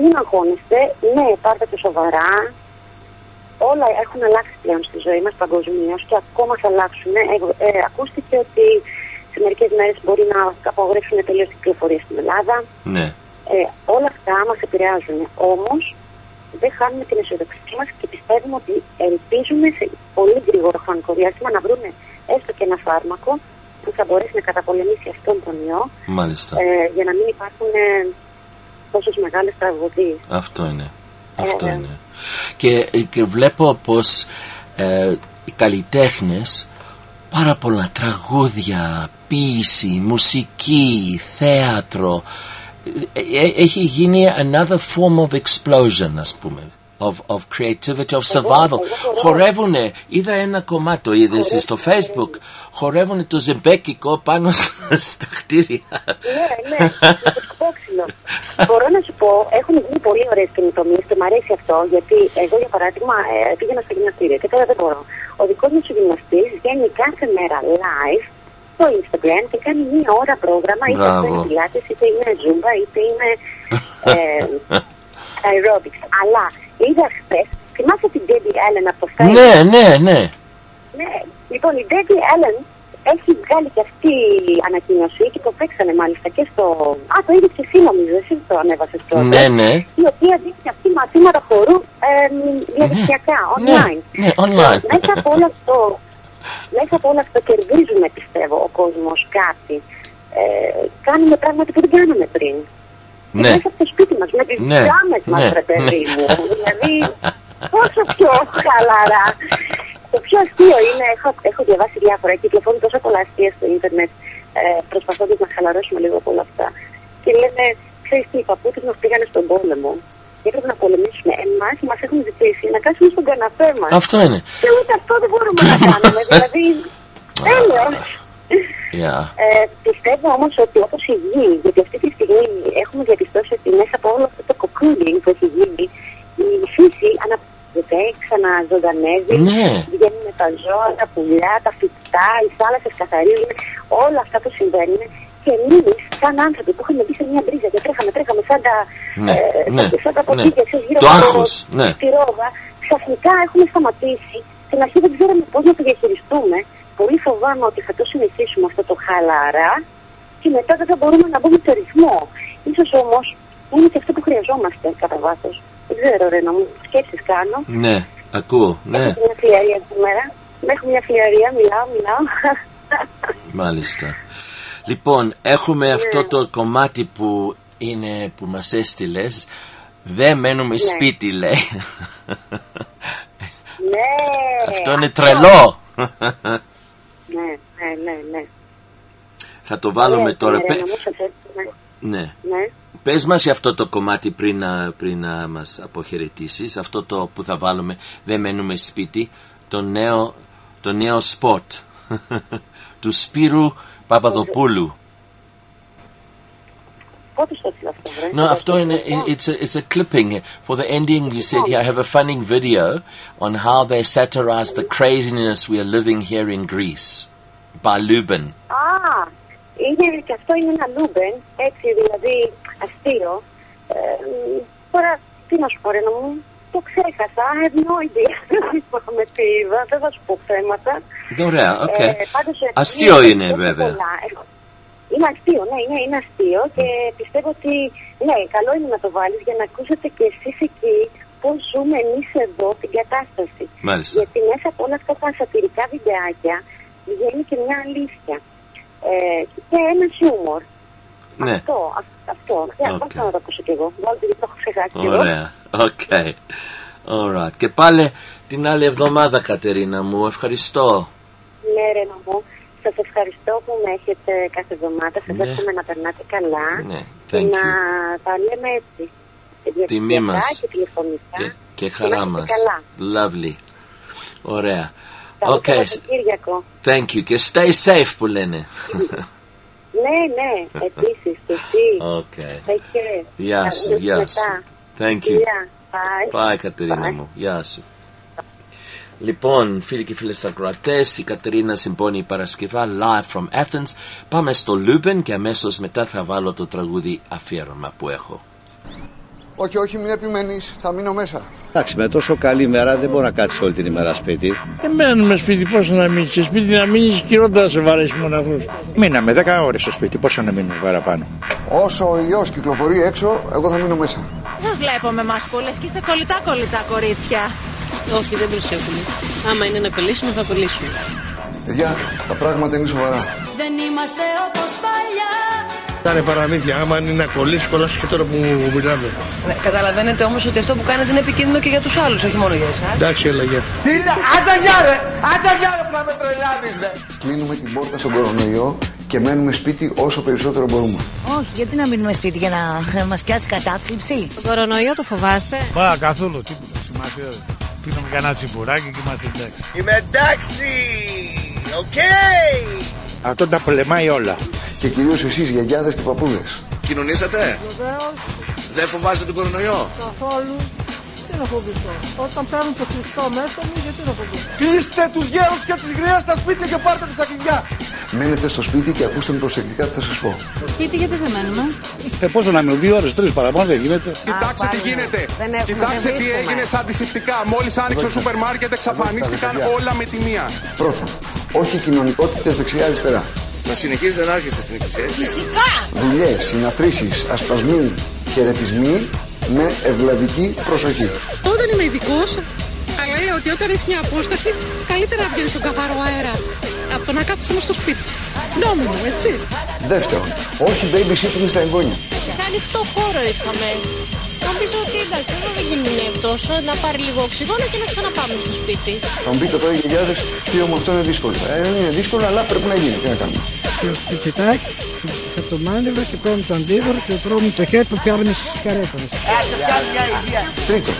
μην αγχώνεστε, ναι, πάρτε το σοβαρά. Όλα έχουν αλλάξει πλέον στη ζωή μας παγκοσμίως και ακόμα θα αλλάξουν. Ε, ε, ακούστηκε ότι σε μερικές μέρες μπορεί να απαγορεύσουν τελείως την κυκλοφορία στην Ελλάδα. Ναι. Ε, όλα αυτά μας επηρεάζουν. Όμως δεν χάνουμε την αισιοδοξία μας και πιστεύουμε ότι ελπίζουμε σε πολύ γρήγορο χρονικό διάστημα να βρούμε έστω και ένα φάρμακο που θα μπορέσει να καταπολεμήσει αυτόν τον ιό Μάλιστα. ε, για να μην υπάρχουν ε, τόσες μεγάλες τραγωδίες. Αυτό είναι. Αυτό Ε, είναι. Και, και βλέπω πως ε, οι καλλιτέχνες πάρα πολλά τραγούδια, ποίηση, μουσική, θέατρο ε, ε, έχει γίνει another form of explosion ας πούμε of, of creativity, of survival εγώ χορεύω. χορεύουνε, είδα ένα κομμάτι το είδες στο facebook χορεύουνε το ζεμπέκικο πάνω στα κτίρια Ναι, ναι, με το σκοπόξυλο. Μπορώ να σου πω, έχουν γίνει πολύ ωραίες καινοτομίες και μου αρέσει αυτό γιατί εγώ για παράδειγμα ε, πήγαινα στο γυμναστήριο και τώρα δεν μπορώ. Ο δικός μου ο γυμναστή βγαίνει κάθε μέρα live στο Instagram και κάνει μία ώρα πρόγραμμα είτε Μπράβο. αυτό είναι πιλάτες, είτε είναι ζούμπα, είτε είναι ε, aerobics. Αλλά είδα χθες, θυμάσαι την Debbie Allen από το Facebook. ναι, ναι, ναι Ναι, λοιπόν η Debbie Allen έχει βγάλει και αυτή η ανακοίνωση και το παίξανε μάλιστα και στο. Α, το είδες και εσύ νομίζω, εσύ το ανέβασες πρώτα. ναι, ναι Η οποία δείχνει αυτή μαθήματα χορού ε, διαδικτυακά, online. ναι, online. Ε, μέσα από όλο αυτό, μέσα από όλο αυτό κερδίζουμε πιστεύω ο κόσμος κάτι. Ε, κάνουμε πράγματα που δεν κάναμε πριν. Και Ναι. Μέσα από το σπίτι μας, με τις Ναι, ναι, μας, ναι, ρε παιδί ναι. μου. δηλαδή, πόσο πιο χαλαρά. Το πιο αστείο είναι, έχω, έχω διαβάσει διάφορα, κυκλοφορούν τόσο πολλά αστεία στο ίντερνετ, ε, προσπαθώντας να χαλαρώσουμε λίγο από όλα αυτά. Και λένε, ξέρεις τι, οι παππούτες μας πήγανε στον πόλεμο. Και έπρεπε να πολεμήσουμε. Εμάς μας έχουν ζητήσει να κάτσουμε στον καναπέ μας. Αυτό είναι. Και ούτε αυτό δεν μπορούμε να κάνουμε. δηλαδή, τέλειο. Yeah. Ε, πιστεύω όμως ότι όπως η γη, γιατί αυτή τη στιγμή έχουμε διαπιστώσει ότι μέσα από όλο αυτό το κοκκούλι που έχει γίνει, η φύση αναπτύσσεται, ξαναζωντανεύει, Ναι. βγαίνουν τα ζώα, τα πουλιά, τα φυτά, οι θάλασσες καθαρίζουν, όλα αυτά που συμβαίνουν. Και εμείς, σαν άνθρωποι που είχαμε μπει σε μια μπρίζα και τρέχαμε, τρέχαμε σαν τα, Ναι, ε, ναι, σαν τα ναι. ποτήρια, ξέρεις, γύρω Το από άγχος, ναι. τη ρόγα, ξαφνικά έχουμε σταματήσει. Στην αρχή δεν ξέραμε πώς να το διαχειριστούμε. Πολύ φοβάμαι ότι θα το συνεχίσουμε αυτό το χαλαρά και μετά δεν θα μπορούμε να μπούμε σε ρυθμό. Ίσως όμως είναι και αυτό που χρειαζόμαστε κατά βάθος. Δεν ξέρω ρε να μου σκέψεις κάνω. Ναι, ακούω, ναι, Έχω μια φλιαρία σήμερα. Έχω μια φλιαρία, μιλάω, μιλάω. μάλιστα. Λοιπόν, έχουμε αυτό το κομμάτι που είναι που μας έστειλες. Δεν μένουμε σπίτι, λέει. ναι. Αυτό είναι τρελό. Ναι, ναι, ναι, ναι. Θα το βάλουμε Ναι, τώρα. ναι, Πε- ρε, να μου σας έτσι, ναι. Ναι. Ναι. Πες μας για αυτό το κομμάτι πριν να, πριν να μας αποχαιρετήσεις. Αυτό το που θα βάλουμε δεν μένουμε σπίτι. Το νέο, το νέο σποτ του Σπύρου Παπαδοπούλου. Πότε στο έστειλε αυτό, βρε. No, αυτό είναι, it's a, it's a clipping. For the ending you said, I have a funny video on how they satirize the craziness we are living here in Greece. By Lubin. Α, είναι, και αυτό είναι ένα λούμπεν, έτσι δηλαδή αστείο. Ε, μ, τώρα, τι να σου πω ρε να μου, το ξέχασα, I have no idea. Δεν θυμάμαι τι είδα, δεν θα σου πω θέματα. Ωραία, οκ. Ε, πάντως, ε, Αστείο είναι- είναι έχω βέβαια. πολλά. Έχω- Είναι αστείο, ναι, είναι, είναι αστείο και πιστεύω ότι, ναι, καλό είναι να το βάλεις για να ακούσετε και εσείς εκεί πώς ζούμε εμείς εδώ την κατάσταση. Μάλιστα. Γιατί μέσα από όλα αυτά τα σατυρικά βιντεάκια βγαίνει και μια αλήθεια. Ε, και ένα χιούμορ. Ναι. Αυτό, αυ- αυτό. Για Ok. okay. να το ακούσω κι εγώ. Βάλτε γιατί το έχω ξεχάσει κι εγώ. Ωραία. Ok. Alright. Και πάλι την άλλη εβδομάδα, Κατερίνα μου. Ευχαριστώ. Ναι, ρε μου. Σας ευχαριστώ που με έχετε κάθε εβδομάδα. Σας Ναι. εύχομαι να περνάτε καλά. Ναι, και thank να you. τα λέμε έτσι. Τιμή διαδικτυακά μας. και τηλεφωνικά. Και, και Να χαρά είστε μας. καλά. Lovely. Ωραία. Καλό Οκ. Σαββατοκύριακο. Thank you. Και stay safe που λένε. Ναι, ναι, επίσης και εσύ. Ok. Take care. Γεια Θα σου, δούμε γεια μετά. σου. Thank you. Φιλιά. Bye. Bye, Κατερίνα μου. Γεια σου. Λοιπόν, φίλοι και φίλες ακροατές, η Κατερίνα Συμπόνη Παρασκευά live from Athens. Πάμε στο Λούμπεν και αμέσως μετά θα βάλω το τραγούδι αφιέρωμα που έχω. Όχι, όχι, μην επιμένεις, θα μείνω μέσα. Εντάξει, με τόσο καλή μέρα δεν μπορεί να κάτσεις όλη την ημέρα σπίτι. Δεν μένουμε σπίτι, πόσο να μείνεις και σπίτι να μείνεις χειρότερα σε βαρέσεις μοναχούς. Μείναμε 10 ώρες στο σπίτι, πόσο να μείνουμε παραπάνω. Όσο ο ιός κυκλοφορεί έξω, εγώ θα μείνω μέσα. Δεν βλέπουμε μασκούλες και είστε κολλητά κολλητά κορίτσια. Όχι, δεν προσέχουμε. Άμα είναι να κολλήσουμε, θα κολλήσουμε. Παιδιά, τα πράγματα είναι σοβαρά. Δεν είμαστε όπως παλιά. Ήταν παραμύθια, άμα είναι να κολλήσεις, κολλάσει και τώρα που μιλάμε. Ναι, καταλαβαίνετε όμως ότι αυτό που κάνετε είναι επικίνδυνο και για τους άλλους, όχι μόνο για εσάς. Εντάξει, έλα, γεια. Τι είναι, άντα γεια ρε, άντα γεια ρε που να με τρελάνεις ρε. Κλείνουμε την πόρτα στον κορονοϊό και μένουμε σπίτι όσο περισσότερο μπορούμε. Όχι, γιατί να μείνουμε σπίτι για να μας πιάσει κατάθλιψη; Το κορονοϊό το φοβάστε. Πά, καθόλου, τίποτα, σημασία δεν. Πίναμε κανένα τσιμπουράκι και είμαστε εντάξει. Είμαι εντάξει, οκ. Αυτό τα πολεμάει όλα. Και κυρίως εσείς γιαγιάδες και παππούδες. Κοινωνήσατε, Βεβαίως, δεν φοβάστε τον κορονοϊό; καθόλου. Τι να φοβηθώ. Όταν παίρνουν το Χριστό μέσα μου, γιατί να φοβηθώ; Κλείστε τους γέρους και τις γριές στα σπίτια και πάρτε τους τα κλειδιά. Μένετε στο σπίτι και ακούστε με προσεκτικά τι θα σας πω. Σπίτι γιατί δεν μένουμε; Ε, πόσο να μείνουμε, δύο ώρες, τρεις παραπάνω δεν γίνεται. Κοιτάξτε τι γίνεται. Κοιτάξτε τι έγινε στα αντισηπτικά. Μόλις άνοιξε ο σούπερ μάρκετ εξαφανίστηκαν όλα με τη μία. Πρώτον, όχι κοινωνικότητες δεξιά-αριστερά. Να συνεχίζετε να έρχεστε στην εκκλησία. έτσι. Δουλειές, συναθρήσεις, ασπασμοί, χαιρετισμοί με ευλαβική προσοχή. Εγώ δεν είμαι ειδικός, αλλά λέω ότι όταν έχεις μια απόσταση, καλύτερα να βγαίνεις στον καθαρό αέρα από το να κάθεσαι μες στο σπίτι. Νόμιμο, έτσι. Δεύτερον, όχι babysitting στα εγγόνια. Σε ανοιχτό χώρο ήρθαμε. Νομίζω ότι εντάξει, εδώ δεν γίνεται τόσο. Να πάρει λίγο οξυγόνο και να ξαναπάμε στο σπίτι. Θα μου πείτε τώρα οι γιαγιάδες, τι όμως αυτό είναι δύσκολο. Ε, δεν είναι δύσκολο, αλλά πρέπει να γίνει. Τι να κάνουμε; Φυσικά, Πιάσα το μάντιλο και κόβω το αντίβαρο και τρώμε το χέρι που πιάνουμε στις καρέκλες. Τρίτο.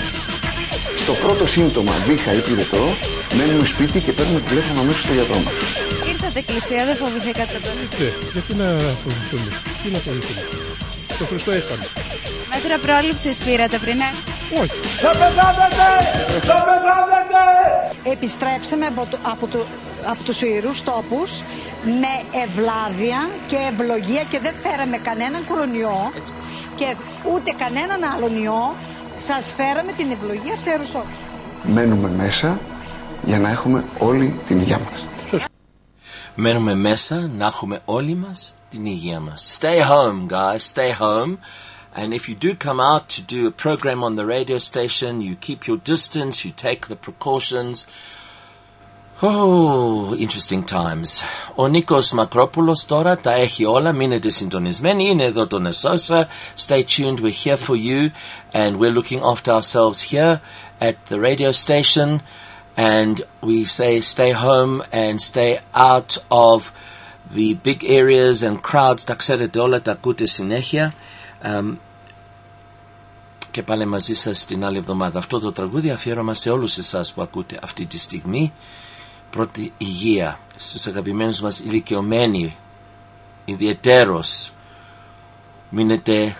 Στο πρώτο σύμπτωμα βήχα ή πυρετό, μένουμε σπίτι και παίρνουμε τηλέφωνο αμέσως στο γιατρό μας. Ήρθατε εκκλησία, δεν φοβηθήκατε τον Ναι, γιατί να φοβηθούμε. Τι να φοβηθούμε. Το Χριστό έφανε. Μέτρα πρόληψης πήρατε πριν, ε; Όχι. Θα πεθάνετε! Θα πεθάνετε! Επιστρέψαμε από, το, από, το, από τους ιερούς τόπους με ευλάβεια και ευλογία και δεν φέραμε κανέναν κορονοϊό και ούτε κανέναν άλλον ιό. Σας φέραμε την ευλογία από το Ιερουσόπη. Μένουμε μέσα για να έχουμε όλη την υγεία μας. Μένουμε μέσα να έχουμε όλοι μας την υγεία μας. Stay home, guys. Stay home. And if you do come out to do a program on the radio station, you keep your distance, you take the precautions. Oh, interesting times. Ο Νίκος Μακρόπουλος τώρα τα έχει όλα, μείνετε συντονισμένοι, είναι εδώ το Νεσόσα. Stay tuned, we're here for you and we're looking after ourselves here at the radio station And we say stay home and stay out of the big areas and crowds. Τα ξέρετε όλα, τα ακούτε συνέχεια. Um, και πάλι μαζί σας την άλλη εβδομάδα. Αυτό το τραγούδι αφιέρωμα σε όλους εσάς που ακούτε αυτή τη στιγμή. Πρώτη υγεία στους αγαπημένους μας ηλικιωμένοι ιδιαιτέρως μείνετε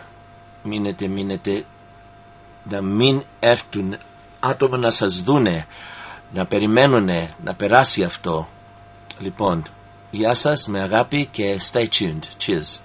μείνετε μείνετε να μην έρθουν άτομα να σας δούνε να περιμένουν να περάσει αυτό. Λοιπόν, γεια σας με αγάπη και stay tuned. Cheers.